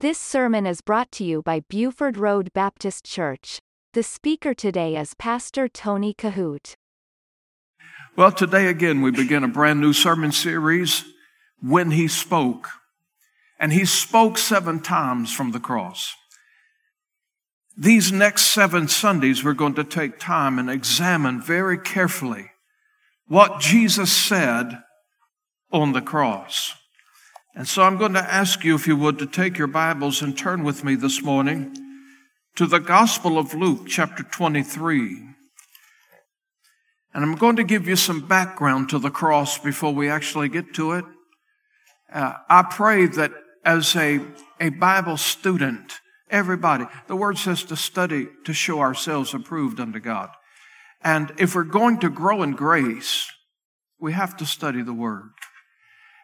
This sermon is brought to you by Buford Road Baptist Church. The speaker today is Pastor Tony Kohout. Well, today again, we begin a brand new sermon series, When He Spoke. And He spoke seven times from the cross. These next seven Sundays, we're going to take time and examine very carefully what Jesus said on the cross. And so I'm going to ask you, if you would, to take your Bibles and turn with me this morning to the Gospel of Luke, chapter 23. And I'm going to give you some background to the cross before we actually get to it. Uh, I pray that as a, a Bible student, everybody, the word says to study to show ourselves approved unto God. And if we're going to grow in grace, we have to study the word.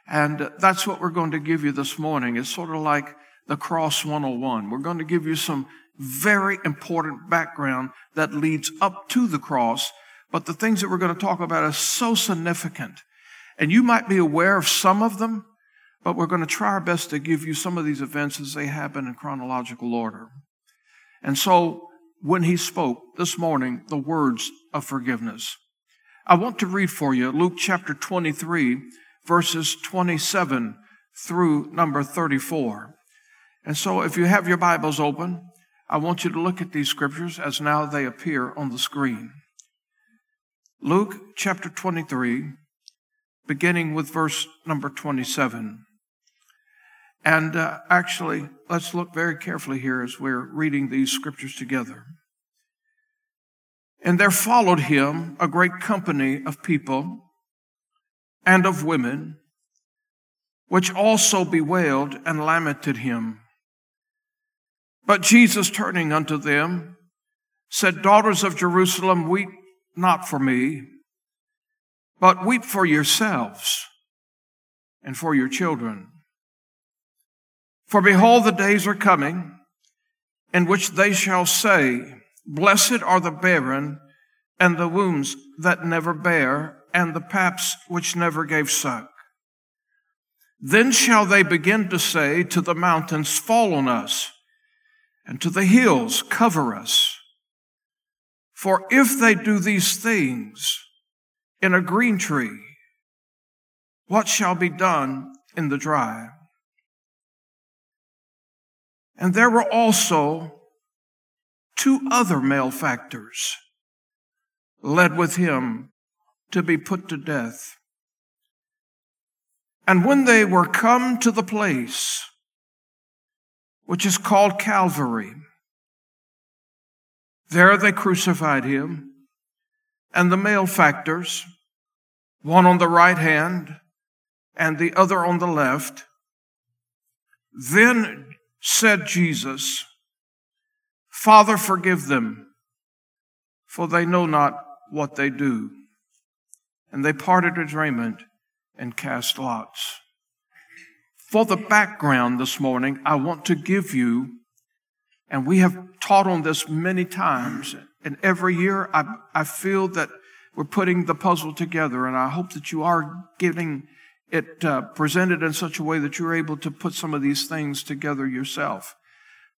And that's what we're going to give you this morning. It's sort of like the Cross 101. We're going to give you some very important background that leads up to the cross, but the things that we're going to talk about are so significant. And you might be aware of some of them, but we're going to try our best to give you some of these events as they happen in chronological order. And so, when he spoke this morning, the words of forgiveness, I want to read for you Luke chapter 23, verses 27 through number 34. And so if you have your Bibles open, I want you to look at these scriptures as now they appear on the screen. Luke chapter 23, beginning with verse number 27. And uh, actually, let's look very carefully here as we're reading these scriptures together. And there followed him a great company of people and of women, which also bewailed and lamented him. But Jesus, turning unto them, said, Daughters of Jerusalem, weep not for me, but weep for yourselves and for your children. For behold, the days are coming in which they shall say, Blessed are the barren and the wombs that never bear and the paps which never gave suck. Then shall they begin to say to the mountains, Fall on us, and to the hills, Cover us. For if they do these things in a green tree, what shall be done in the dry? And there were also two other malefactors led with him to be put to death. And when they were come to the place which is called Calvary, there they crucified him and the malefactors, one on the right hand and the other on the left. Then said Jesus, Father, forgive them, for they know not what they do and they parted his raiment and cast lots. For the background this morning, I want to give you, and we have taught on this many times, and every year I, I feel that we're putting the puzzle together, and I hope that you are getting it uh, presented in such a way that you're able to put some of these things together yourself.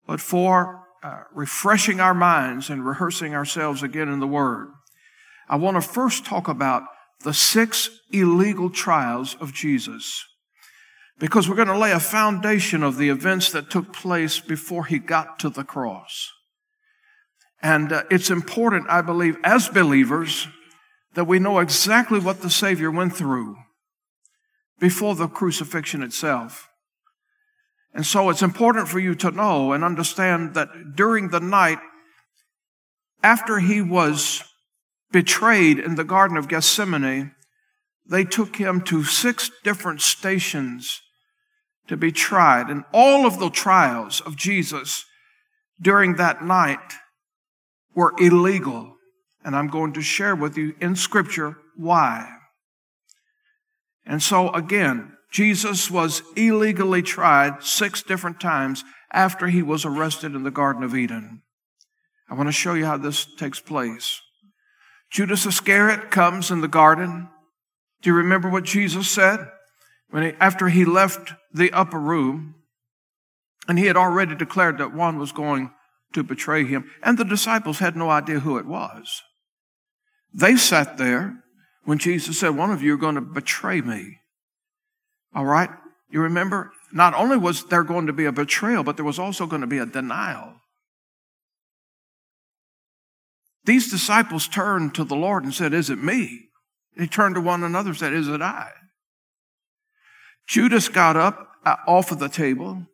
But for uh, refreshing our minds and rehearsing ourselves again in the Word, I want to first talk about the six illegal trials of Jesus. Because we're going to lay a foundation of the events that took place before he got to the cross. And uh, it's important, I believe, as believers, that we know exactly what the Savior went through before the crucifixion itself. And so it's important for you to know and understand that during the night, after he was betrayed in the Garden of Gethsemane, they took him to six different stations to be tried. And all of the trials of Jesus during that night were illegal. And I'm going to share with you in Scripture why. And so again, Jesus was illegally tried six different times after he was arrested in the Garden of Eden. I want to show you how this takes place. Judas Iscariot comes in the garden. Do you remember what Jesus said? When he, after he left the upper room, And he had already declared that one was going to betray him, and the disciples had no idea who it was. They sat there when Jesus said, One of you are going to betray me. All right? You remember? Not only was there going to be a betrayal, but there was also going to be a denial. These disciples turned to the Lord and said, Is it me? They turned to one another and said, Is it I? Judas got up uh, off of the table.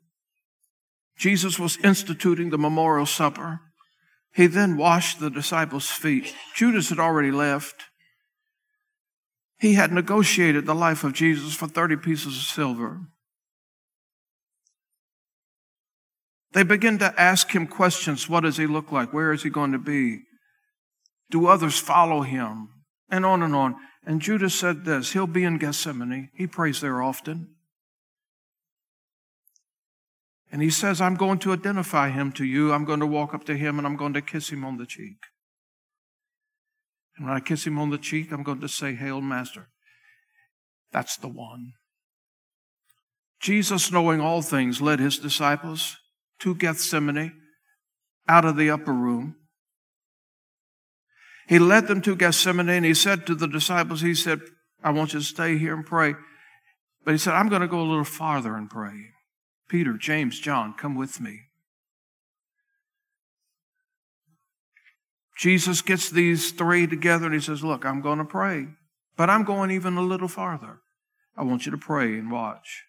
Jesus was instituting the memorial supper. He then washed the disciples' feet. Judas had already left. He had negotiated the life of Jesus for 30 pieces of silver. They begin to ask him questions. What does he look like? Where is he going to be? Do others follow him? And on and on. And Judas said this He'll be in Gethsemane. He prays there often. And he says, I'm going to identify him to you. I'm going to walk up to him and I'm going to kiss him on the cheek. And when I kiss him on the cheek, I'm going to say, Hail, Master. That's the one. Jesus, knowing all things, led his disciples to Gethsemane out of the upper room. He led them to Gethsemane and he said to the disciples, He said, I want you to stay here and pray. But he said, I'm going to go a little farther and pray. Peter, James, John, come with me. Jesus gets these three together and he says, Look, I'm going to pray, but I'm going even a little farther. I want you to pray and watch.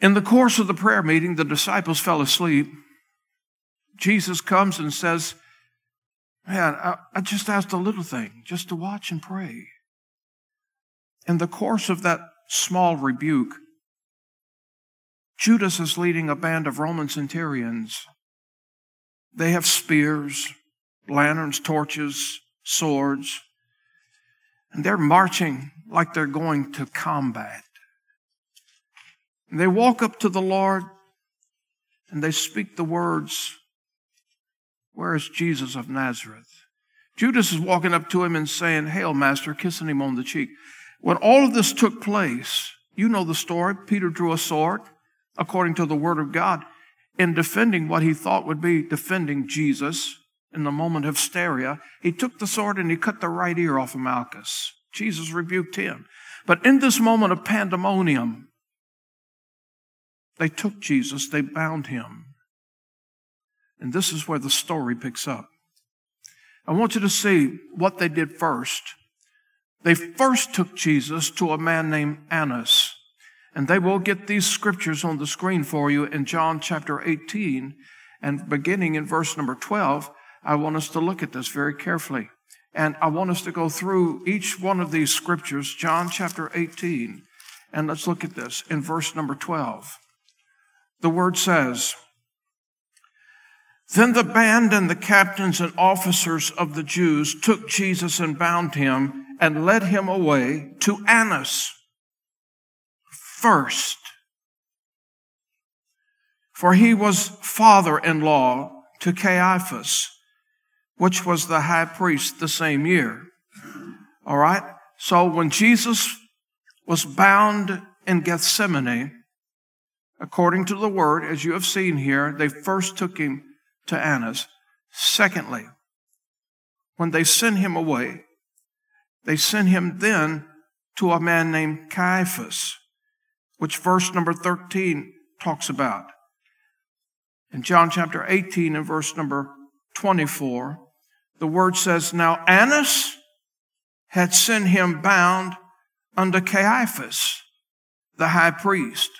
In the course of the prayer meeting, the disciples fell asleep. Jesus comes and says, Man, I, I just asked a little thing, just to watch and pray. In the course of that small rebuke, Judas is leading a band of Roman centurions. They have spears, lanterns, torches, swords, and they're marching like they're going to combat. And they walk up to the Lord and they speak the words where is Jesus of Nazareth? Judas is walking up to him and saying, Hail, Master, kissing him on the cheek. When all of this took place, you know the story. Peter drew a sword, according to the word of God, in defending what he thought would be defending Jesus in the moment of hysteria. He took the sword and he cut the right ear off of Malchus. Jesus rebuked him. But in this moment of pandemonium, they took Jesus, they bound him. And this is where the story picks up. I want you to see what they did first. They first took Jesus to a man named Annas. And they will get these scriptures on the screen for you in John chapter 18. And beginning in verse number 12, I want us to look at this very carefully. And I want us to go through each one of these scriptures, John chapter 18. And let's look at this in verse number 12. The word says, then the band and the captains and officers of the Jews took Jesus and bound him and led him away to Annas first. For he was father in law to Caiaphas, which was the high priest the same year. All right? So when Jesus was bound in Gethsemane, according to the word, as you have seen here, they first took him to Annas. Secondly, when they sent him away, they sent him then to a man named Caiaphas, which verse number 13 talks about. In John chapter 18 and verse number 24, the word says, Now Annas had sent him bound unto Caiaphas, the high priest.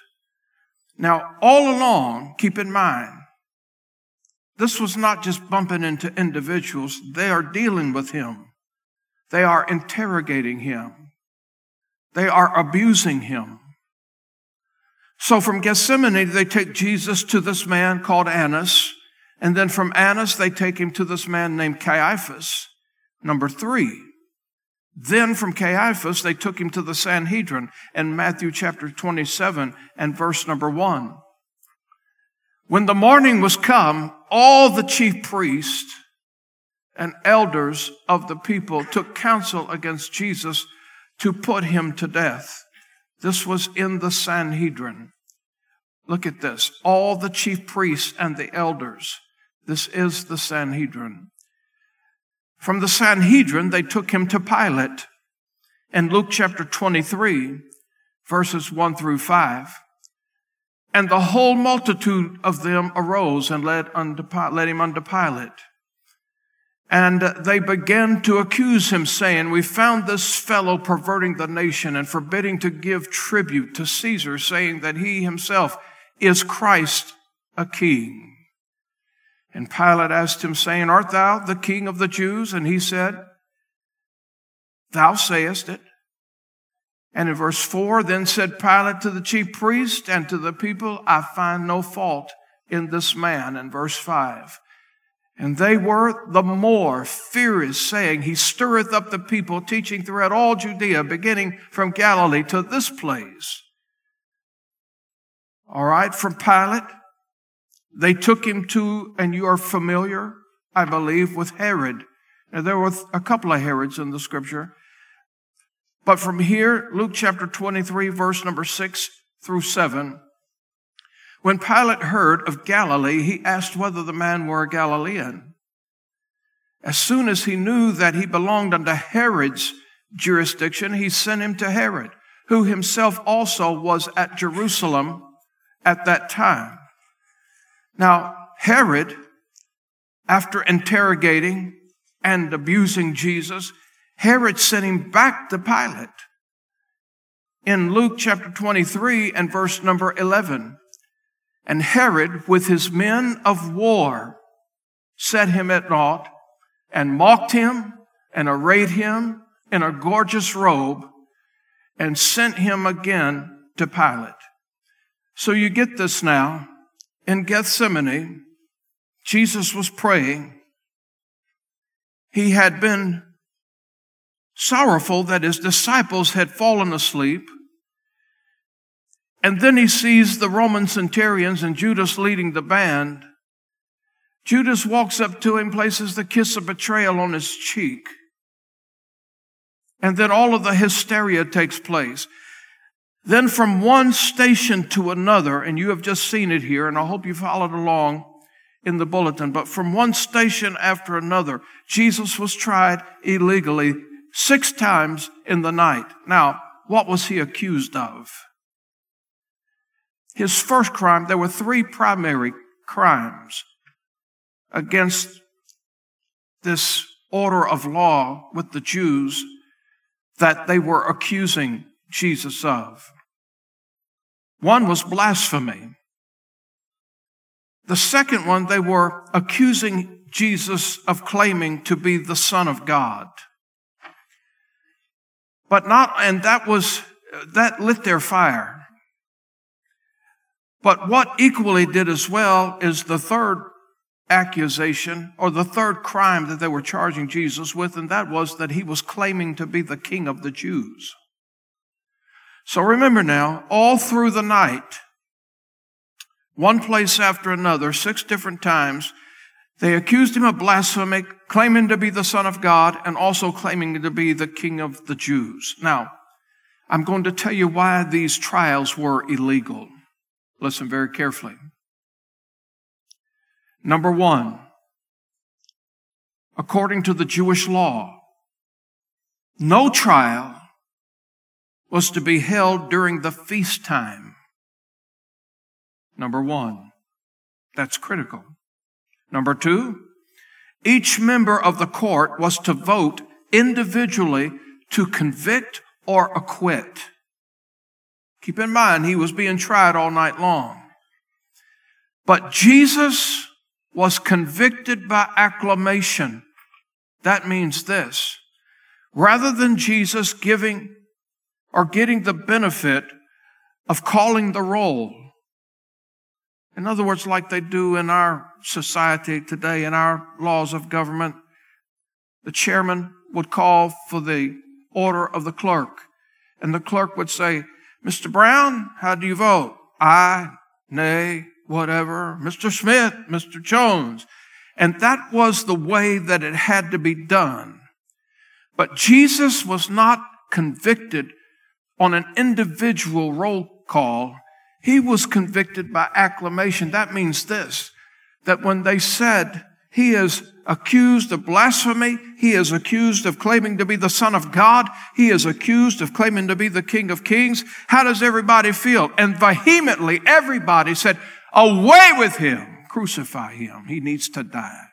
Now, all along, keep in mind, this was not just bumping into individuals, they are dealing with him. They are interrogating him. They are abusing him. So from Gethsemane, they take Jesus to this man called Annas. And then from Annas, they take him to this man named Caiaphas, number three. Then from Caiaphas, they took him to the Sanhedrin in Matthew chapter 27 and verse number one. When the morning was come, all the chief priests and elders of the people took counsel against Jesus to put him to death. This was in the Sanhedrin. Look at this. All the chief priests and the elders. This is the Sanhedrin. From the Sanhedrin, they took him to Pilate. In Luke chapter 23, verses 1 through 5. And the whole multitude of them arose and led, unto, led him unto Pilate. And they began to accuse him, saying, We found this fellow perverting the nation and forbidding to give tribute to Caesar, saying that he himself is Christ a king. And Pilate asked him, saying, Art thou the king of the Jews? And he said, Thou sayest it. And in verse 4, then said Pilate to the chief priest and to the people, I find no fault in this man. In verse 5, and they were the more furious, saying, He stirreth up the people, teaching throughout all Judea, beginning from Galilee to this place. All right, from Pilate, they took him to, and you are familiar, I believe, with Herod. Now, there were a couple of Herods in the scripture. But from here, Luke chapter 23, verse number 6 through 7, when Pilate heard of Galilee, he asked whether the man were a Galilean. As soon as he knew that he belonged unto Herod's jurisdiction, he sent him to Herod, who himself also was at Jerusalem at that time. Now, Herod, after interrogating and abusing Jesus, Herod sent him back to Pilate. In Luke chapter 23 and verse number 11, and Herod, with his men of war, set him at naught and mocked him and arrayed him in a gorgeous robe and sent him again to Pilate. So you get this now. In Gethsemane, Jesus was praying. He had been sorrowful that his disciples had fallen asleep. And then he sees the Roman centurions and Judas leading the band. Judas walks up to him, places the kiss of betrayal on his cheek. And then all of the hysteria takes place. Then from one station to another, and you have just seen it here, and I hope you followed along in the bulletin, but from one station after another, Jesus was tried illegally six times in the night. Now, what was he accused of? His first crime, there were three primary crimes against this order of law with the Jews that they were accusing Jesus of. One was blasphemy. The second one, they were accusing Jesus of claiming to be the Son of God. But not, and that was, that lit their fire. But what equally did as well is the third accusation or the third crime that they were charging Jesus with, and that was that he was claiming to be the king of the Jews. So remember now, all through the night, one place after another, six different times, they accused him of blasphemy, claiming to be the Son of God, and also claiming to be the King of the Jews. Now, I'm going to tell you why these trials were illegal. Listen very carefully. Number one, according to the Jewish law, no trial was to be held during the feast time. Number one, that's critical. Number two, each member of the court was to vote individually to convict or acquit. Keep in mind, he was being tried all night long. But Jesus was convicted by acclamation. That means this. Rather than Jesus giving or getting the benefit of calling the roll, in other words, like they do in our society today, in our laws of government, the chairman would call for the order of the clerk, and the clerk would say, Mr. Brown, how do you vote? Aye, nay, whatever. Mr. Smith, Mr. Jones. And that was the way that it had to be done. But Jesus was not convicted on an individual roll call. He was convicted by acclamation. That means this, that when they said he is accused of blasphemy, he is accused of claiming to be the son of God, he is accused of claiming to be the king of kings, how does everybody feel? And vehemently everybody said, away with him, crucify him, he needs to die.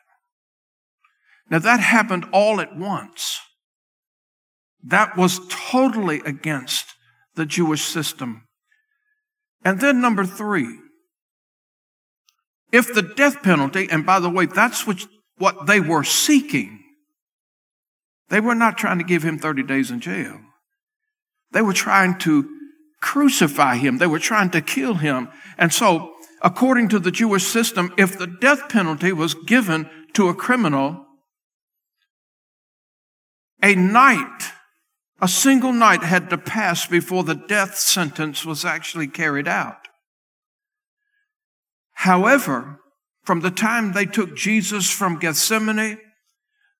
Now that happened all at once. That was totally against the Jewish system. And then number three, if the death penalty, and by the way, that's what, what they were seeking. They were not trying to give him 30 days in jail. They were trying to crucify him. They were trying to kill him. And so, according to the Jewish system, if the death penalty was given to a criminal, a night a single night had to pass before the death sentence was actually carried out. However, from the time they took Jesus from Gethsemane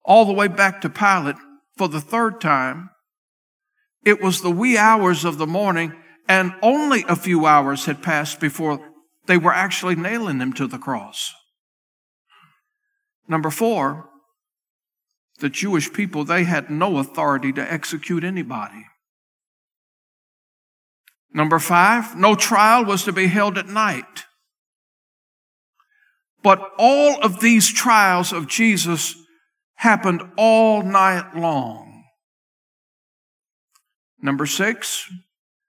all the way back to Pilate for the third time, it was the wee hours of the morning, and only a few hours had passed before they were actually nailing him to the cross. Number four, the Jewish people, they had no authority to execute anybody. Number five, no trial was to be held at night. But all of these trials of Jesus happened all night long. Number six,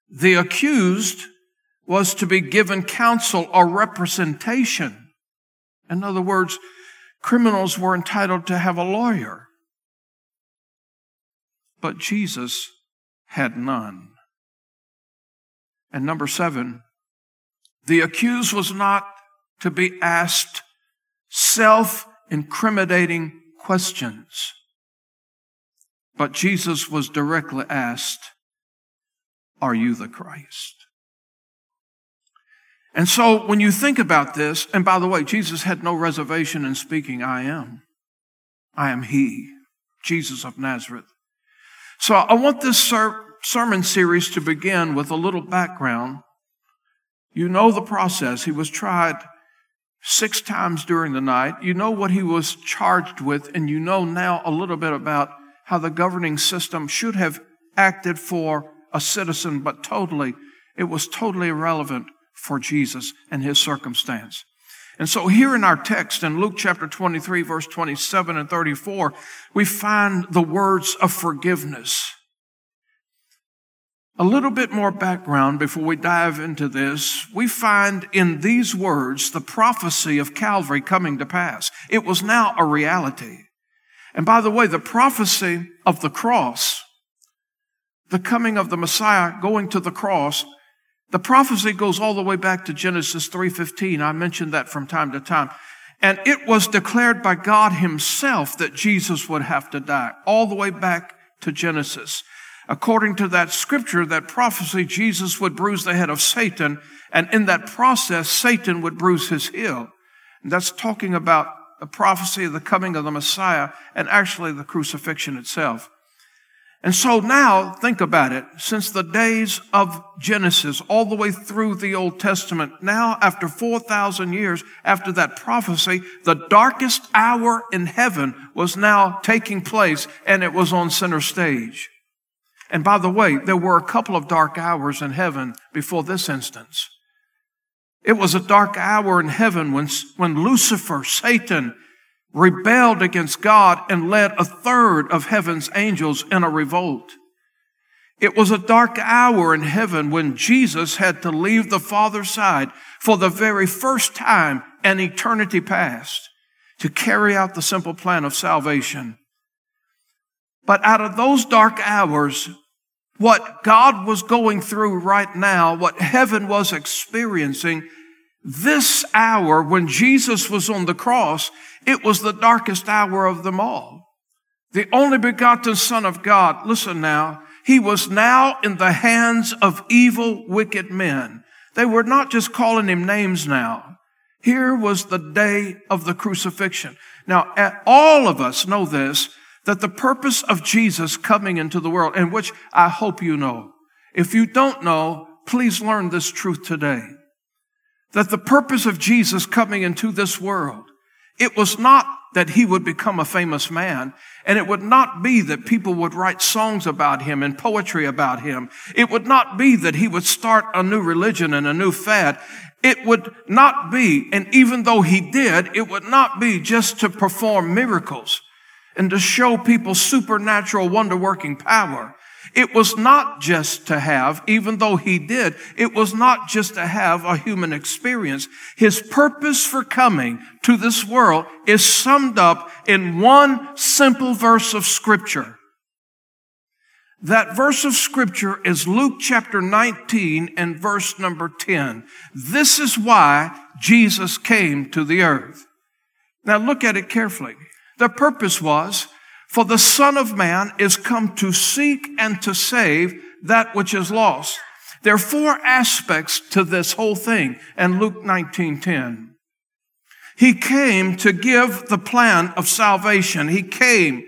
the accused was to be given counsel or representation. In other words, criminals were entitled to have a lawyer but Jesus had none. And number seven, the accused was not to be asked self incriminating questions, but Jesus was directly asked, Are you the Christ? And so when you think about this, and by the way, Jesus had no reservation in speaking, I am. I am He, Jesus of Nazareth. So I want this ser- sermon series to begin with a little background. You know the process. He was tried six times during the night. You know what he was charged with, and you know now a little bit about how the governing system should have acted for a citizen, but totally, it was totally irrelevant for Jesus and his circumstance. And so here in our text in Luke chapter 23 verse 27 and 34, we find the words of forgiveness. A little bit more background before we dive into this. We find in these words the prophecy of Calvary coming to pass. It was now a reality. And by the way, the prophecy of the cross, the coming of the Messiah going to the cross, the prophecy goes all the way back to Genesis 3:15. I mentioned that from time to time. And it was declared by God himself that Jesus would have to die, all the way back to Genesis. According to that scripture, that prophecy, Jesus would bruise the head of Satan, and in that process, Satan would bruise his heel. And that's talking about the prophecy of the coming of the Messiah and actually the crucifixion itself. And so now, think about it. Since the days of Genesis, all the way through the Old Testament, now after 4,000 years after that prophecy, the darkest hour in heaven was now taking place and it was on center stage. And by the way, there were a couple of dark hours in heaven before this instance. It was a dark hour in heaven when, when Lucifer, Satan, rebelled against God and led a third of heaven's angels in a revolt. It was a dark hour in heaven when Jesus had to leave the Father's side for the very first time an eternity past to carry out the simple plan of salvation. But out of those dark hours, what God was going through right now, what heaven was experiencing, this hour when Jesus was on the cross, it was the darkest hour of them all. The only begotten Son of God, listen now, he was now in the hands of evil, wicked men. They were not just calling him names now. Here was the day of the crucifixion. Now, all of us know this, that the purpose of Jesus coming into the world, and which I hope you know. If you don't know, please learn this truth today that the purpose of Jesus coming into this world, it was not that he would become a famous man. And it would not be that people would write songs about him and poetry about him. It would not be that he would start a new religion and a new fad. It would not be, and even though he did, it would not be just to perform miracles and to show people supernatural wonder working power. It was not just to have, even though he did, it was not just to have a human experience. His purpose for coming to this world is summed up in one simple verse of scripture. That verse of scripture is Luke chapter 19 and verse number 10. This is why Jesus came to the earth. Now look at it carefully. The purpose was for the Son of Man is come to seek and to save that which is lost. There are four aspects to this whole thing in Luke 19:10. He came to give the plan of salvation. He came,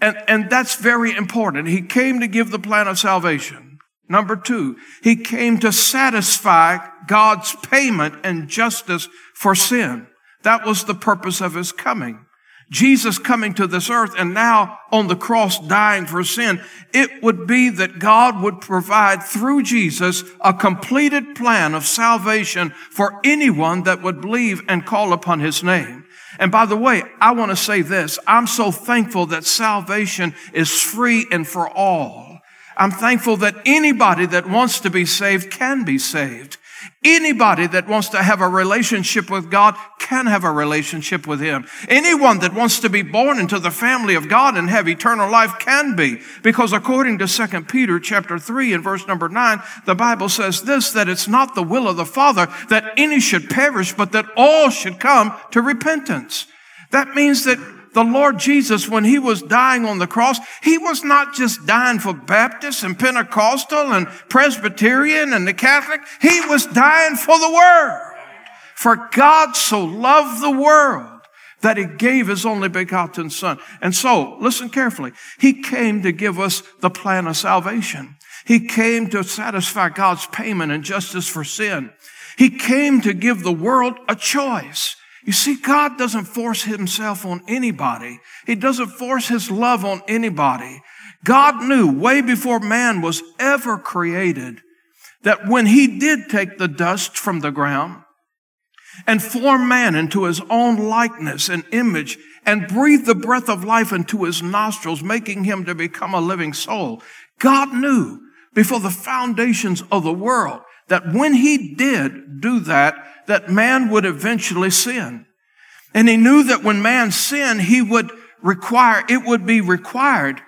and, and that's very important. He came to give the plan of salvation. Number two, he came to satisfy God's payment and justice for sin. That was the purpose of his coming. Jesus coming to this earth and now on the cross dying for sin, it would be that God would provide through Jesus a completed plan of salvation for anyone that would believe and call upon his name. And by the way, I want to say this. I'm so thankful that salvation is free and for all. I'm thankful that anybody that wants to be saved can be saved. Anybody that wants to have a relationship with God can have a relationship with Him. Anyone that wants to be born into the family of God and have eternal life can be. Because according to 2 Peter chapter 3 and verse number 9, the Bible says this, that it's not the will of the Father that any should perish, but that all should come to repentance. That means that the Lord Jesus, when he was dying on the cross, he was not just dying for Baptists and Pentecostal and Presbyterian and the Catholic. He was dying for the world. For God so loved the world that he gave his only begotten son. And so, listen carefully. He came to give us the plan of salvation. He came to satisfy God's payment and justice for sin. He came to give the world a choice. You see, God doesn't force himself on anybody. He doesn't force his love on anybody. God knew way before man was ever created that when he did take the dust from the ground and form man into his own likeness and image and breathe the breath of life into his nostrils, making him to become a living soul, God knew before the foundations of the world that when he did do that, that man would eventually sin. And he knew that when man sinned, he would require, it would be required,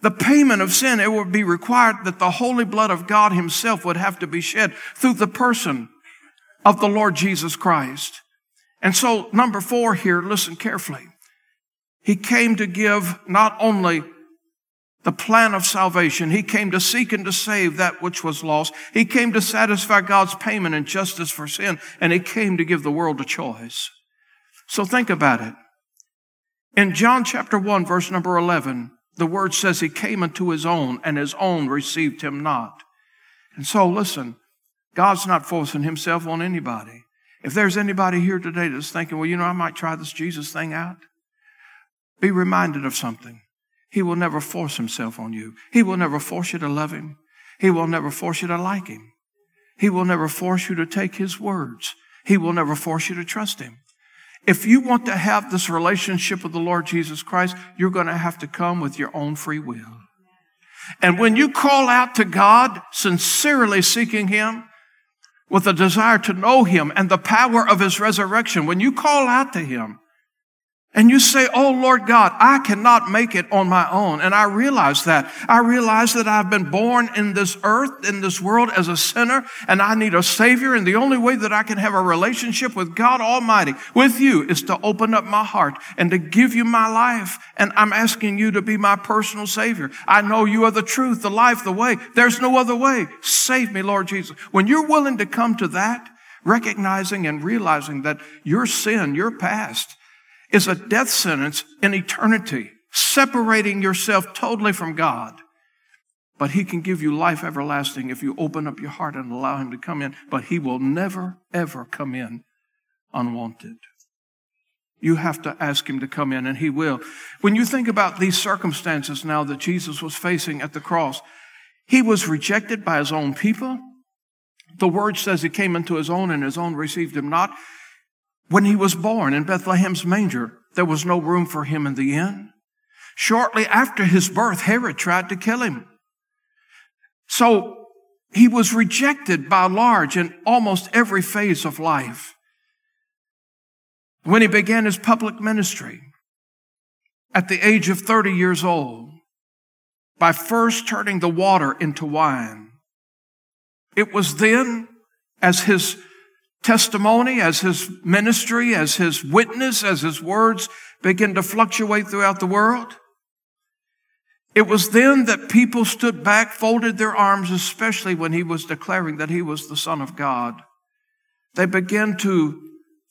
the payment of sin, it would be required that the holy blood of God himself would have to be shed through the person of the Lord Jesus Christ. And so number four here, listen carefully. He came to give not only the plan of salvation. He came to seek and to save that which was lost. He came to satisfy God's payment and justice for sin, and he came to give the world a choice. So think about it. In John chapter 1, verse number 11, the word says he came unto his own, and his own received him not. And so listen, God's not forcing himself on anybody. If there's anybody here today that's thinking, well, you know, I might try this Jesus thing out, be reminded of something. He will never force himself on you. He will never force you to love him. He will never force you to like him. He will never force you to take his words. He will never force you to trust him. If you want to have this relationship with the Lord Jesus Christ, you're going to have to come with your own free will. And when you call out to God, sincerely seeking Him, with a desire to know Him and the power of His resurrection, when you call out to Him, and you say, Oh Lord God, I cannot make it on my own. And I realize that. I realize that I've been born in this earth, in this world as a sinner, and I need a savior. And the only way that I can have a relationship with God Almighty, with you, is to open up my heart and to give you my life. And I'm asking you to be my personal savior. I know you are the truth, the life, the way. There's no other way. Save me, Lord Jesus. When you're willing to come to that, recognizing and realizing that your sin, your past, is a death sentence in eternity, separating yourself totally from God. But he can give you life everlasting if you open up your heart and allow him to come in. But he will never, ever come in unwanted. You have to ask him to come in, and he will. When you think about these circumstances now that Jesus was facing at the cross, he was rejected by his own people. The word says he came into his own, and his own received him not. When he was born in Bethlehem's manger, there was no room for him in the inn. Shortly after his birth, Herod tried to kill him. So he was rejected by large in almost every phase of life. When he began his public ministry at the age of 30 years old, by first turning the water into wine, it was then, as his testimony, as his ministry, as his witness, as his words began to fluctuate throughout the world, it was then that people stood back, folded their arms, especially when he was declaring that he was the Son of God. They began to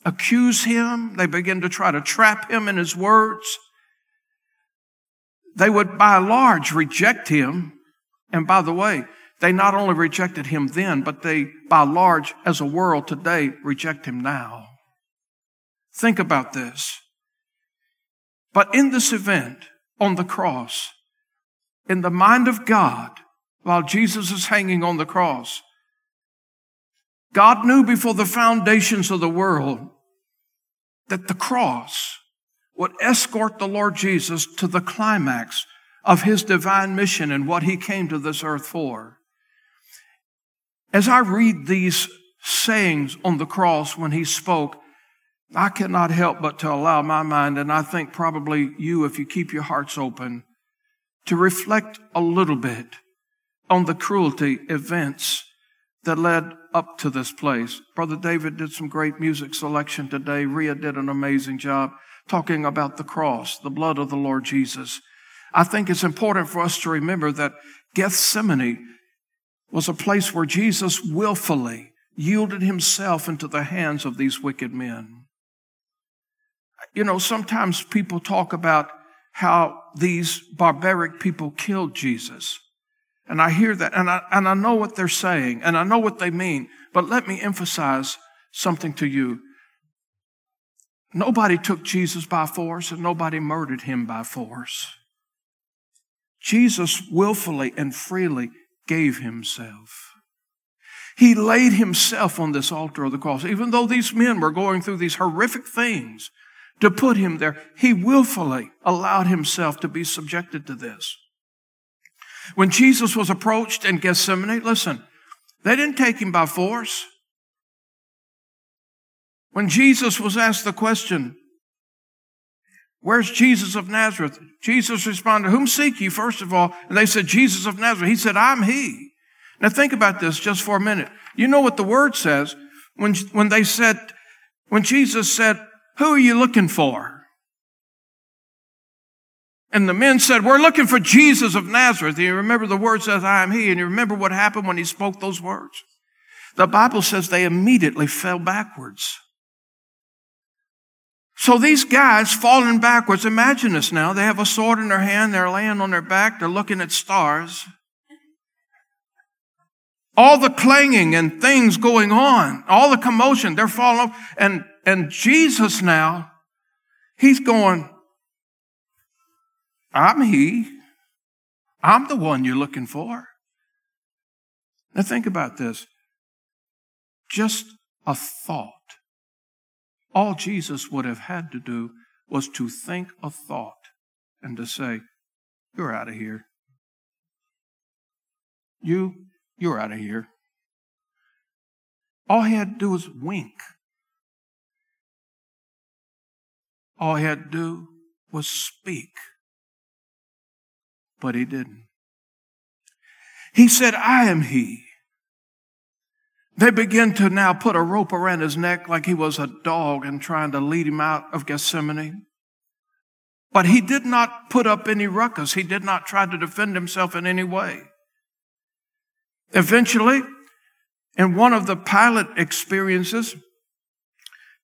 accuse him. They began to try to trap him in his words. They would, by large, reject him. And by the way, they not only rejected him then, but they, by large, as a world today, reject him now. Think about this. But in this event on the cross, in the mind of God while Jesus is hanging on the cross. God knew before the foundations of the world that the cross would escort the Lord Jesus to the climax of his divine mission and what he came to this earth for. As I read these sayings on the cross when he spoke, I cannot help but to allow my mind, and I think probably you, if you keep your hearts open, to reflect a little bit on the cruelty events that led up to this place. Brother David did some great music selection today. Ria did an amazing job talking about the cross, the blood of the Lord Jesus. I think it's important for us to remember that Gethsemane was a place where Jesus willfully yielded himself into the hands of these wicked men. You know, sometimes people talk about how these barbaric people killed Jesus. And I hear that and I, and I know what they're saying and I know what they mean. But let me emphasize something to you. Nobody took Jesus by force and nobody murdered him by force. Jesus willfully and freely gave himself. He laid himself on this altar of the cross. Even though these men were going through these horrific things, to put him there. He willfully allowed himself to be subjected to this. When Jesus was approached in Gethsemane, listen, they didn't take him by force. When Jesus was asked the question, Where's Jesus of Nazareth? Jesus responded, Whom seek you, first of all? And they said, Jesus of Nazareth. He said, I'm he. Now think about this just for a minute. You know what the word says when, when they said, when Jesus said, who are you looking for? And the men said, We're looking for Jesus of Nazareth. And you remember the word says, I am he. And you remember what happened when he spoke those words? The Bible says they immediately fell backwards. So these guys falling backwards, imagine this now. They have a sword in their hand, they're laying on their back, they're looking at stars. All the clanging and things going on, all the commotion, they're falling off. And and Jesus now, he's going, I'm he. I'm the one you're looking for. Now think about this. Just a thought. All Jesus would have had to do was to think a thought and to say, You're out of here. You, you're out of here. All he had to do was wink. All he had to do was speak. But he didn't. He said, I am he. They begin to now put a rope around his neck like he was a dog and trying to lead him out of Gethsemane. But he did not put up any ruckus. He did not try to defend himself in any way. Eventually, in one of the Pilate experiences,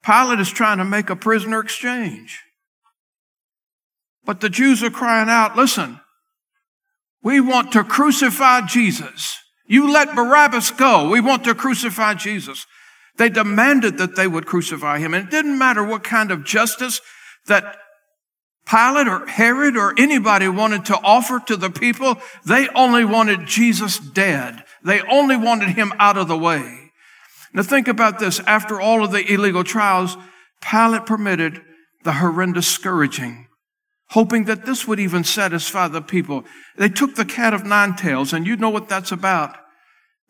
Pilate is trying to make a prisoner exchange. But the Jews are crying out, listen, We want to crucify Jesus. You let Barabbas go. We want to crucify Jesus. They demanded that they would crucify him. And it didn't matter what kind of justice that Pilate or Herod or anybody wanted to offer to the people. They only wanted Jesus dead. They only wanted him out of the way. Now think about this. After all of the illegal trials, Pilate permitted the horrendous scourging, hoping that this would even satisfy the people. They took the cat of nine tails, and you know what that's about.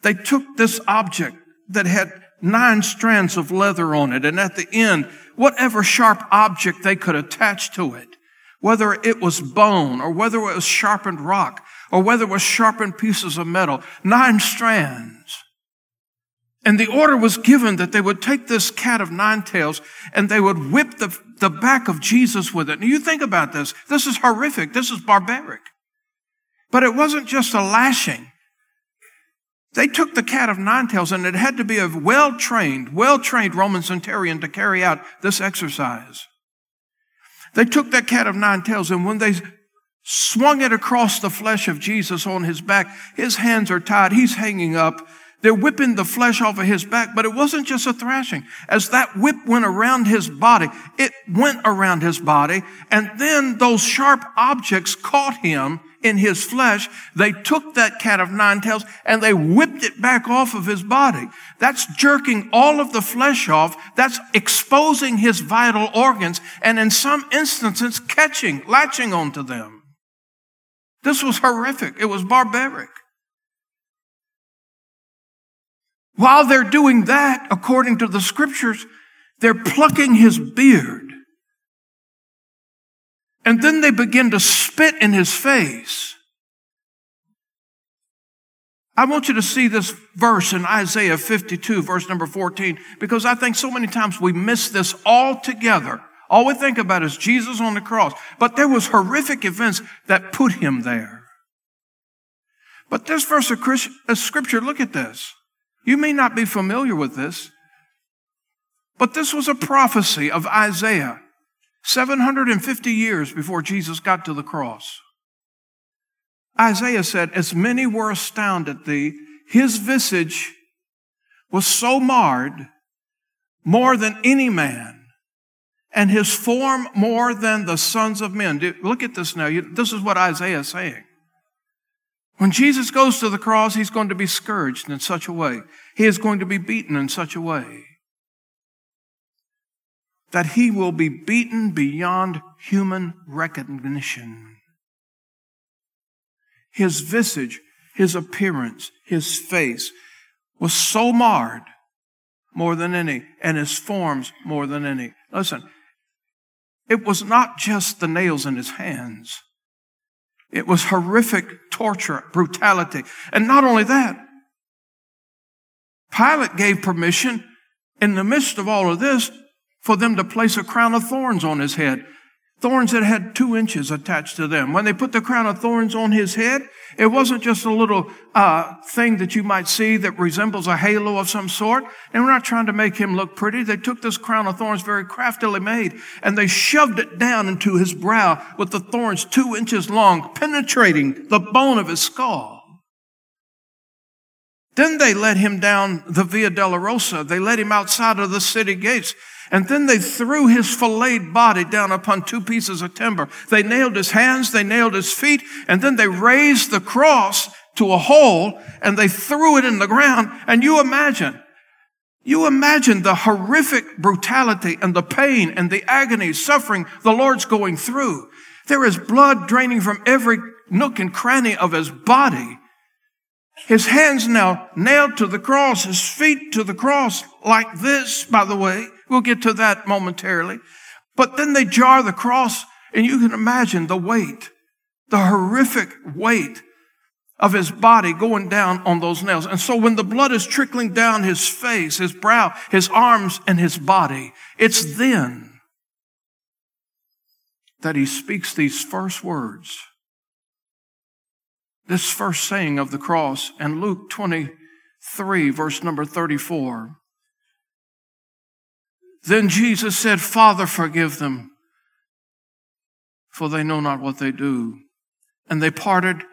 They took this object that had nine strands of leather on it, and at the end, whatever sharp object they could attach to it, whether it was bone or whether it was sharpened rock or whether it was sharpened pieces of metal, nine strands. And the order was given that they would take this cat of nine tails and they would whip the, the back of Jesus with it. Now you think about this. This is horrific. This is barbaric. But it wasn't just a lashing. They took the cat of nine tails and it had to be a well-trained, well-trained Roman centurion to carry out this exercise. They took that cat of nine tails and when they swung it across the flesh of Jesus on his back, his hands are tied, he's hanging up. They're whipping the flesh off of his back, but it wasn't just a thrashing. As that whip went around his body, it went around his body, and then those sharp objects caught him in his flesh, they took that cat of nine tails and they whipped it back off of his body. That's jerking all of the flesh off. That's exposing his vital organs and in some instances catching, latching onto them. This was horrific. It was barbaric. While they're doing that, according to the scriptures, they're plucking his beard. And then they begin to spit in his face. I want you to see this verse in Isaiah 52, verse number 14, because I think so many times we miss this altogether. All we think about is Jesus on the cross. But there was horrific events that put him there. But this verse of scripture, look at this. You may not be familiar with this, but this was a prophecy of Isaiah 750 years before Jesus got to the cross. Isaiah said, As many were astounded at thee, his visage was so marred more than any man, and his form more than the sons of men. Look at this now. This is what Isaiah is saying. When Jesus goes to the cross, he's going to be scourged in such a way. He is going to be beaten in such a way that he will be beaten beyond human recognition. His visage, his appearance, his face was so marred more than any, and his forms more than any. Listen, it was not just the nails in his hands. It was horrific torture, brutality. And not only that, Pilate gave permission in the midst of all of this for them to place a crown of thorns on his head. Thorns that had two inches attached to them. When they put the crown of thorns on his head, it wasn't just a little uh, thing that you might see that resembles a halo of some sort. And we're not trying to make him look pretty. They took this crown of thorns very craftily made and they shoved it down into his brow with the thorns two inches long, penetrating the bone of his skull. Then they led him down the Via Dolorosa. They led him outside of the city gates. And then they threw his filleted body down upon two pieces of timber. They nailed his hands, they nailed his feet, and then they raised the cross to a hole and they threw it in the ground. And you imagine, you imagine the horrific brutality and the pain and the agony, suffering the Lord's going through. There is blood draining from every nook and cranny of his body. His hands now nailed to the cross, his feet to the cross, like this, by the way. We'll get to that momentarily. But then they jar the cross, and you can imagine the weight, the horrific weight of his body going down on those nails. And so when the blood is trickling down his face, his brow, his arms, and his body, it's then that he speaks these first words this first saying of the cross and Luke 23, verse number 34. Then Jesus said, Father, forgive them, for they know not what they do. And they parted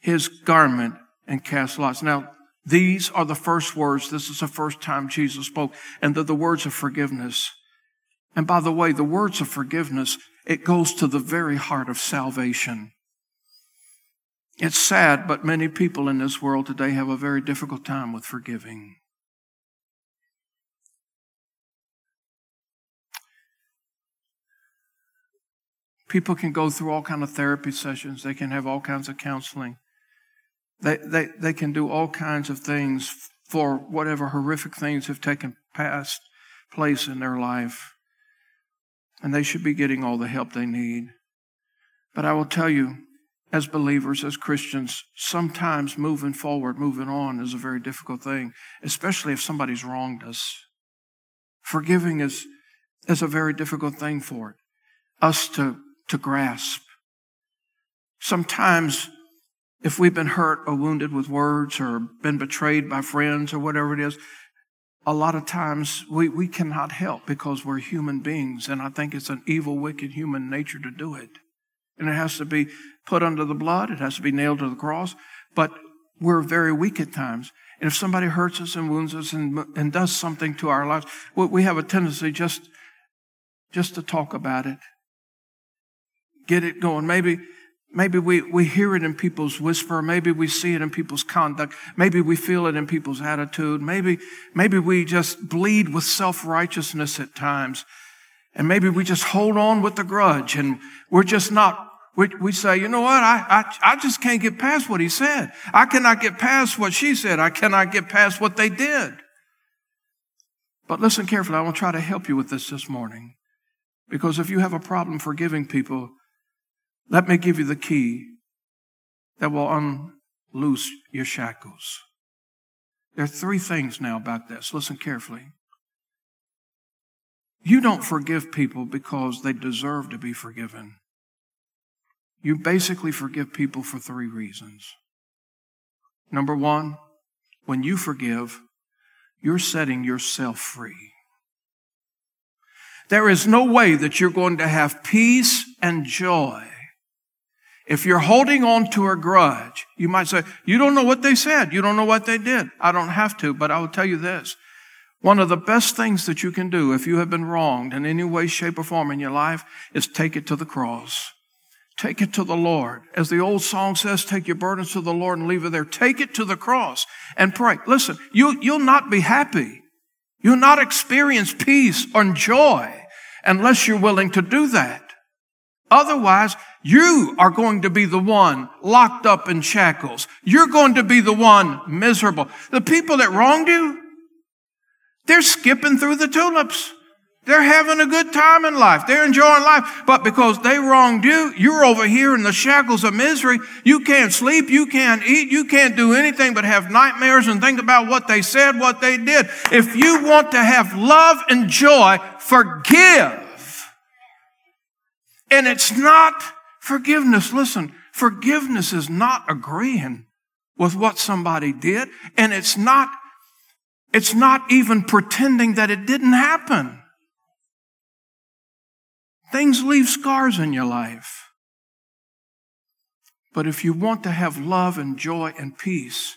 his garment and cast lots. Now, these are the first words. This is the first time Jesus spoke, and they're the words of forgiveness. And by the way, the words of forgiveness, it goes to the very heart of salvation. It's sad, but many people in this world today have a very difficult time with forgiving. People can go through all kind of therapy sessions. They can have all kinds of counseling. They, they, they can do all kinds of things for whatever horrific things have taken past place in their life. And they should be getting all the help they need. But I will tell you, as believers, as Christians, sometimes moving forward, moving on is a very difficult thing, especially if somebody's wronged us. Forgiving is, is a very difficult thing for it, us to, to grasp. Sometimes if we've been hurt or wounded with words or been betrayed by friends or whatever it is, a lot of times we, we cannot help because we're human beings. And I think it's an evil, wicked human nature to do it. And it has to be put under the blood. It has to be nailed to the cross. But we're very weak at times. And if somebody hurts us and wounds us and, and does something to our lives, we have a tendency just, just to talk about it. Get it going. Maybe, Maybe we, we hear it in people's whisper. Maybe we see it in people's conduct. Maybe we feel it in people's attitude. Maybe, maybe we just bleed with self-righteousness at times. And maybe we just hold on with the grudge and we're just not, we, we say, you know what? I, I, I just can't get past what he said. I cannot get past what she said. I cannot get past what they did. But listen carefully. I will try to help you with this this morning. Because if you have a problem forgiving people, let me give you the key that will unloose your shackles. There are three things now about this. Listen carefully. You don't forgive people because they deserve to be forgiven. You basically forgive people for three reasons. Number one, when you forgive, you're setting yourself free. There is no way that you're going to have peace and joy if you're holding on to a grudge, you might say, you don't know what they said. You don't know what they did. I don't have to, but I will tell you this. One of the best things that you can do if you have been wronged in any way, shape, or form in your life is take it to the cross. Take it to the Lord. As the old song says, take your burdens to the Lord and leave it there. Take it to the cross and pray. Listen, you, you'll not be happy. You'll not experience peace or joy unless you're willing to do that. Otherwise, you are going to be the one locked up in shackles. You're going to be the one miserable. The people that wronged you, they're skipping through the tulips. They're having a good time in life. They're enjoying life. But because they wronged you, you're over here in the shackles of misery. You can't sleep. You can't eat. You can't do anything but have nightmares and think about what they said, what they did. If you want to have love and joy, forgive. And it's not Forgiveness, listen, forgiveness is not agreeing with what somebody did, and it's not, it's not even pretending that it didn't happen. Things leave scars in your life. But if you want to have love and joy and peace,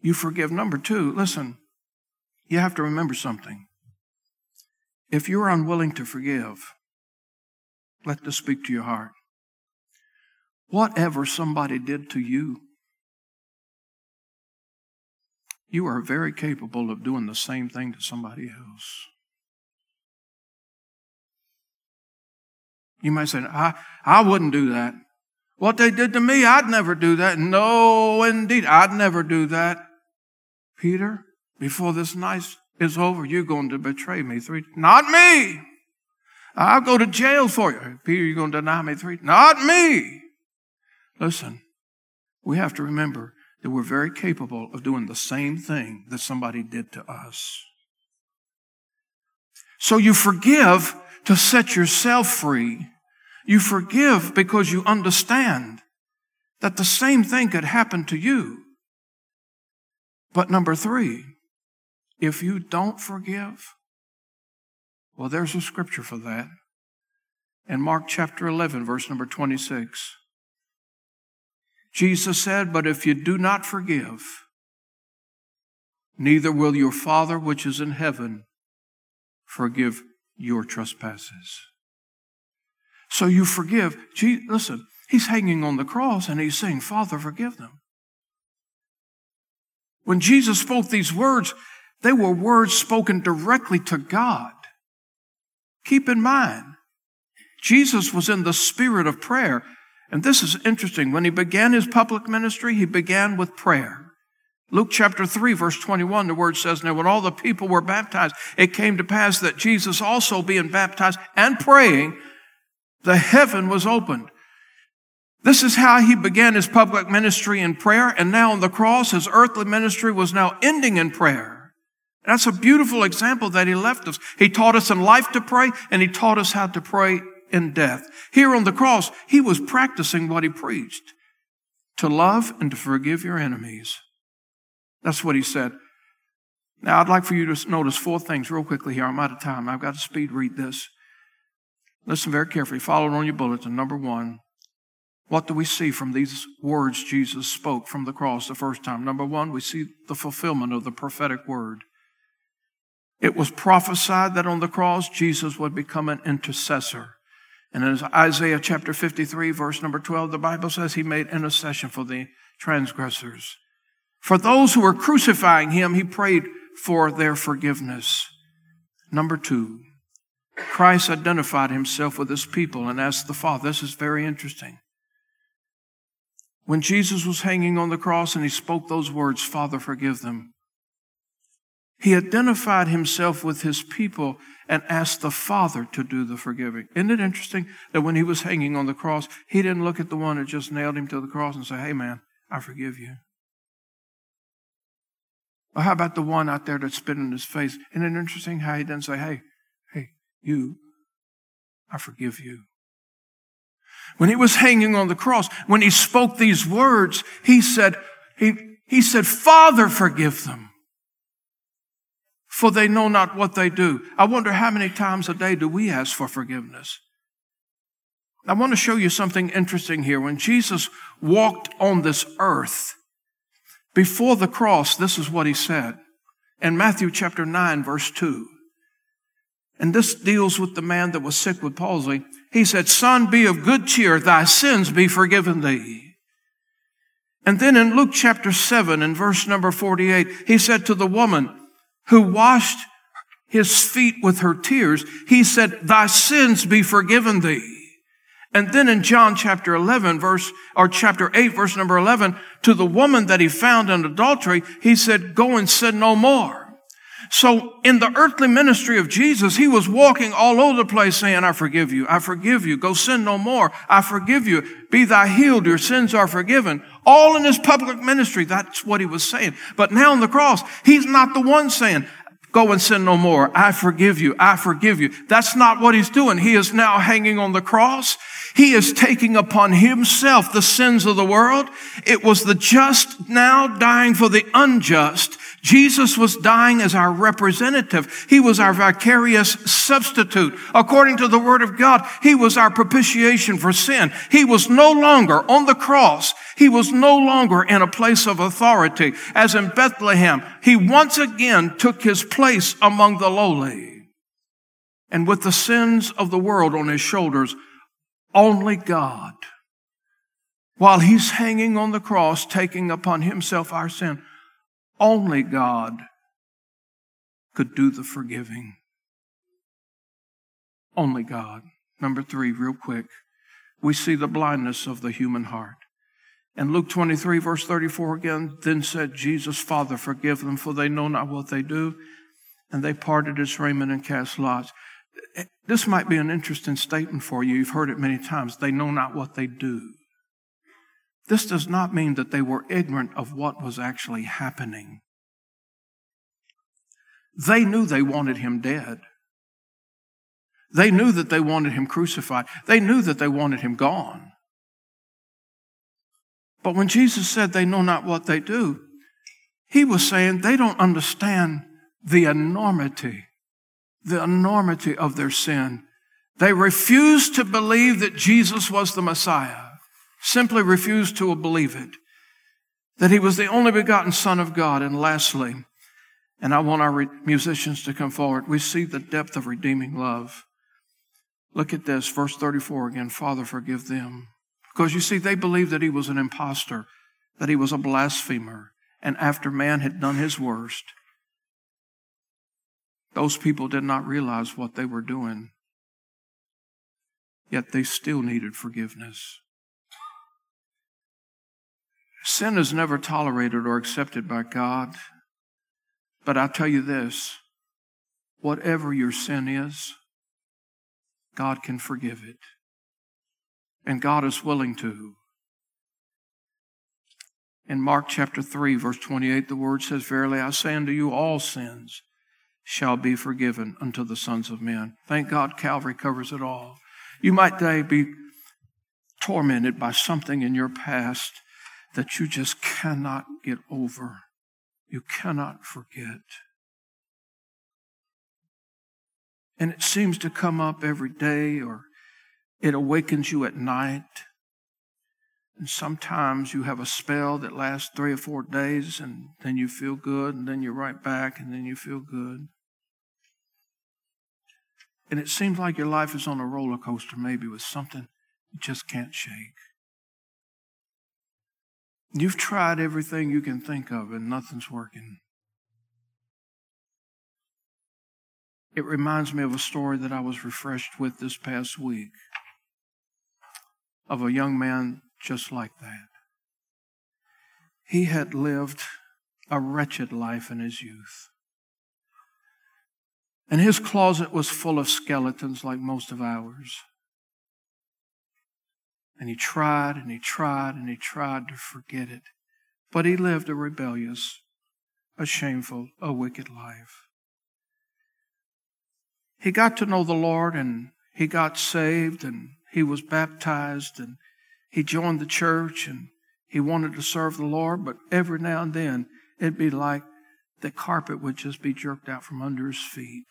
you forgive. Number two, listen, you have to remember something. If you're unwilling to forgive, let this speak to your heart. Whatever somebody did to you, you are very capable of doing the same thing to somebody else. You might say, I, I wouldn't do that. What they did to me, I'd never do that. No, indeed, I'd never do that. Peter, before this night is over, you're going to betray me three. Not me. I'll go to jail for you. Peter, you're going to deny me three? Not me. Listen, we have to remember that we're very capable of doing the same thing that somebody did to us. So you forgive to set yourself free. You forgive because you understand that the same thing could happen to you. But number three, if you don't forgive, well, there's a scripture for that. In Mark chapter 11, verse number 26. Jesus said, But if you do not forgive, neither will your Father which is in heaven forgive your trespasses. So you forgive. Gee, listen, he's hanging on the cross and he's saying, Father, forgive them. When Jesus spoke these words, they were words spoken directly to God. Keep in mind, Jesus was in the spirit of prayer. And this is interesting. When he began his public ministry, he began with prayer. Luke chapter 3, verse 21, the word says, Now when all the people were baptized, it came to pass that Jesus also being baptized and praying, the heaven was opened. This is how he began his public ministry in prayer, and now on the cross, his earthly ministry was now ending in prayer. That's a beautiful example that he left us. He taught us in life to pray, and he taught us how to pray in death. Here on the cross, he was practicing what he preached to love and to forgive your enemies. That's what he said. Now, I'd like for you to notice four things real quickly here. I'm out of time. I've got to speed read this. Listen very carefully. Follow it on your bulletin. Number one, what do we see from these words Jesus spoke from the cross the first time? Number one, we see the fulfillment of the prophetic word. It was prophesied that on the cross, Jesus would become an intercessor. And in Isaiah chapter 53, verse number 12, the Bible says he made intercession for the transgressors. For those who were crucifying him, he prayed for their forgiveness. Number two, Christ identified himself with his people and asked the Father. This is very interesting. When Jesus was hanging on the cross and he spoke those words, Father, forgive them, he identified himself with his people and asked the Father to do the forgiving. Isn't it interesting that when he was hanging on the cross, he didn't look at the one that just nailed him to the cross and say, Hey man, I forgive you. Or how about the one out there that spit in his face? Isn't it interesting how he didn't say, Hey, hey, you, I forgive you. When he was hanging on the cross, when he spoke these words, he said, he, he said, Father, forgive them for they know not what they do. I wonder how many times a day do we ask for forgiveness? I want to show you something interesting here. When Jesus walked on this earth, before the cross, this is what he said in Matthew chapter 9, verse 2. And this deals with the man that was sick with palsy. He said, Son, be of good cheer, thy sins be forgiven thee. And then in Luke chapter 7 and verse number 48, he said to the woman, who washed his feet with her tears, he said, thy sins be forgiven thee. And then in John chapter 11 verse, or chapter 8 verse number 11, to the woman that he found in adultery, he said, go and sin no more. So in the earthly ministry of Jesus, he was walking all over the place saying, I forgive you. I forgive you. Go sin no more. I forgive you. Be thy healed. Your sins are forgiven. All in his public ministry. That's what he was saying. But now on the cross, he's not the one saying, go and sin no more. I forgive you. I forgive you. That's not what he's doing. He is now hanging on the cross. He is taking upon himself the sins of the world. It was the just now dying for the unjust. Jesus was dying as our representative. He was our vicarious substitute. According to the word of God, he was our propitiation for sin. He was no longer on the cross. He was no longer in a place of authority. As in Bethlehem, he once again took his place among the lowly. And with the sins of the world on his shoulders, only God, while he's hanging on the cross, taking upon himself our sin, only God could do the forgiving. Only God. Number three, real quick, we see the blindness of the human heart. And Luke 23, verse 34 again, then said Jesus, Father, forgive them, for they know not what they do. And they parted his raiment and cast lots. This might be an interesting statement for you. You've heard it many times. They know not what they do. This does not mean that they were ignorant of what was actually happening. They knew they wanted him dead. They knew that they wanted him crucified. They knew that they wanted him gone. But when Jesus said they know not what they do, he was saying they don't understand the enormity, the enormity of their sin. They refused to believe that Jesus was the Messiah. Simply refused to believe it. That he was the only begotten Son of God. And lastly, and I want our re- musicians to come forward, we see the depth of redeeming love. Look at this, verse 34 again. Father, forgive them. Because you see, they believed that he was an impostor, that he was a blasphemer. And after man had done his worst, those people did not realize what they were doing. Yet they still needed forgiveness. Sin is never tolerated or accepted by God. But i tell you this whatever your sin is, God can forgive it. And God is willing to. In Mark chapter 3, verse 28, the word says, Verily I say unto you, all sins shall be forgiven unto the sons of men. Thank God Calvary covers it all. You might today be tormented by something in your past that you just cannot get over. You cannot forget. And it seems to come up every day or it awakens you at night. And sometimes you have a spell that lasts three or four days and then you feel good and then you're right back and then you feel good. And it seems like your life is on a roller coaster, maybe with something you just can't shake. You've tried everything you can think of and nothing's working. It reminds me of a story that I was refreshed with this past week of a young man just like that. He had lived a wretched life in his youth. And his closet was full of skeletons like most of ours. And he tried and he tried and he tried to forget it. But he lived a rebellious, a shameful, a wicked life. He got to know the Lord and he got saved and he was baptized and he joined the church and he wanted to serve the Lord, but every now and then it'd be like the carpet would just be jerked out from under his feet.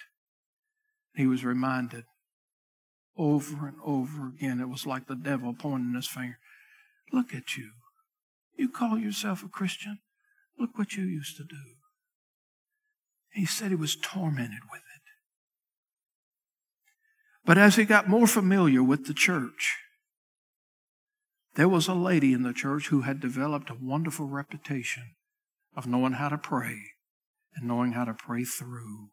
He was reminded over and over again. It was like the devil pointing his finger. Look at you. You call yourself a Christian? Look what you used to do. He said he was tormented with it. But as he got more familiar with the church, there was a lady in the church who had developed a wonderful reputation of knowing how to pray and knowing how to pray through.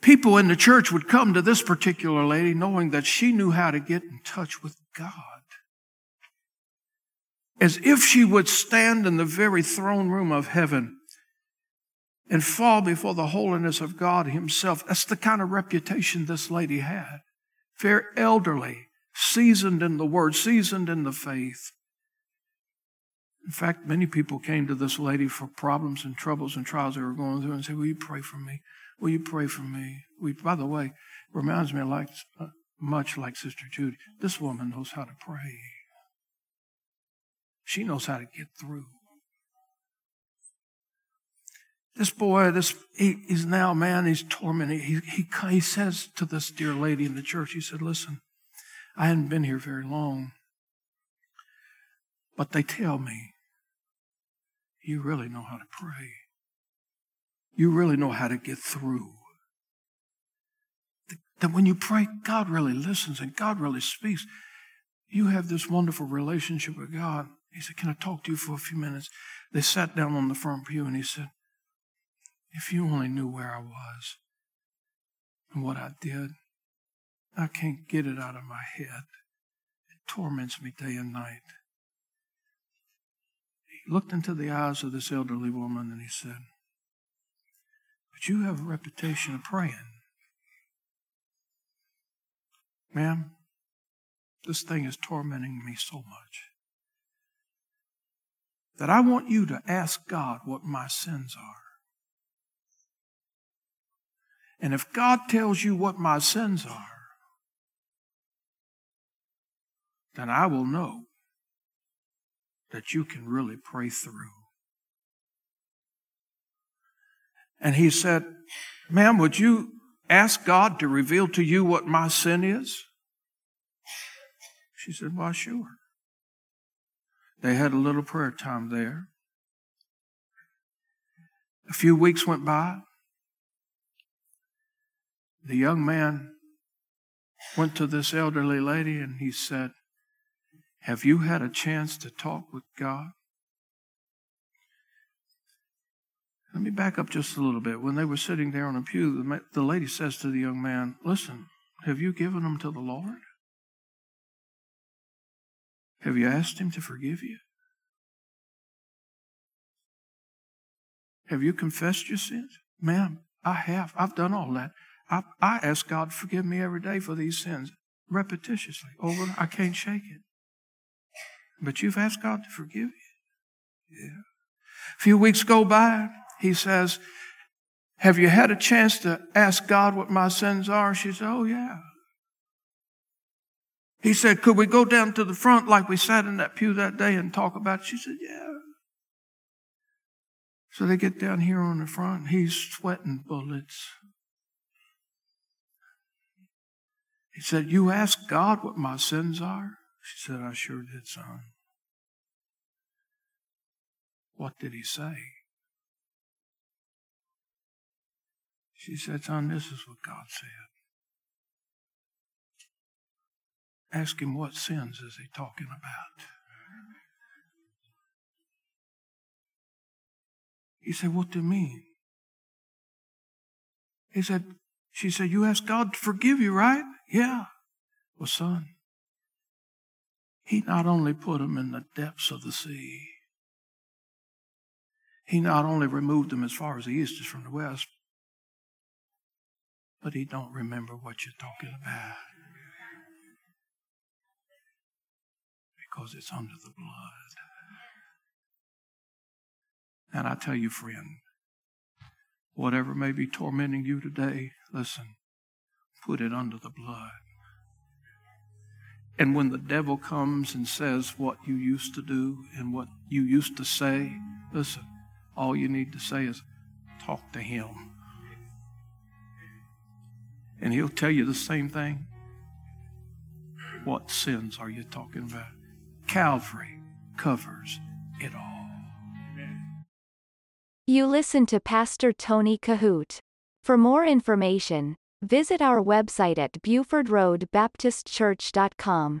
People in the church would come to this particular lady knowing that she knew how to get in touch with God. As if she would stand in the very throne room of heaven and fall before the holiness of God Himself. That's the kind of reputation this lady had. Very elderly, seasoned in the Word, seasoned in the faith. In fact, many people came to this lady for problems and troubles and trials they were going through and said, Will you pray for me? Will you pray for me? We, by the way, reminds me like, uh, much like Sister Judy. This woman knows how to pray. She knows how to get through. This boy, this he, he's now man, he's tormented. He, he, he says to this dear lady in the church, he said, Listen, I hadn't been here very long, but they tell me you really know how to pray you really know how to get through. That when you pray, God really listens and God really speaks. You have this wonderful relationship with God. He said, Can I talk to you for a few minutes? They sat down on the front pew and he said, If you only knew where I was and what I did, I can't get it out of my head. It torments me day and night. He looked into the eyes of this elderly woman and he said, but you have a reputation of praying. Ma'am, this thing is tormenting me so much that I want you to ask God what my sins are. And if God tells you what my sins are, then I will know that you can really pray through. And he said, Ma'am, would you ask God to reveal to you what my sin is? She said, Why, sure. They had a little prayer time there. A few weeks went by. The young man went to this elderly lady and he said, Have you had a chance to talk with God? Let me back up just a little bit. When they were sitting there on a pew, the lady says to the young man, Listen, have you given them to the Lord? Have you asked Him to forgive you? Have you confessed your sins? Ma'am, I have. I've done all that. I, I ask God to forgive me every day for these sins, repetitiously, over. I can't shake it. But you've asked God to forgive you? Yeah. A few weeks go by, he says, Have you had a chance to ask God what my sins are? She said, Oh, yeah. He said, Could we go down to the front like we sat in that pew that day and talk about it? She said, Yeah. So they get down here on the front. He's sweating bullets. He said, You asked God what my sins are? She said, I sure did, son. What did he say? She said, Son, this is what God said. Ask him what sins is he talking about. He said, What do you mean? He said, She said, You asked God to forgive you, right? Yeah. Well, son, he not only put him in the depths of the sea, he not only removed them as far as the east is from the west, but he don't remember what you're talking about. Because it's under the blood. And I tell you, friend, whatever may be tormenting you today, listen, put it under the blood. And when the devil comes and says what you used to do and what you used to say, listen, all you need to say is talk to him. And he'll tell you the same thing. What sins are you talking about? Calvary covers it all. You listen to Pastor Tony Kohout. For more information, visit our website at BufordRoadBaptistChurch.com.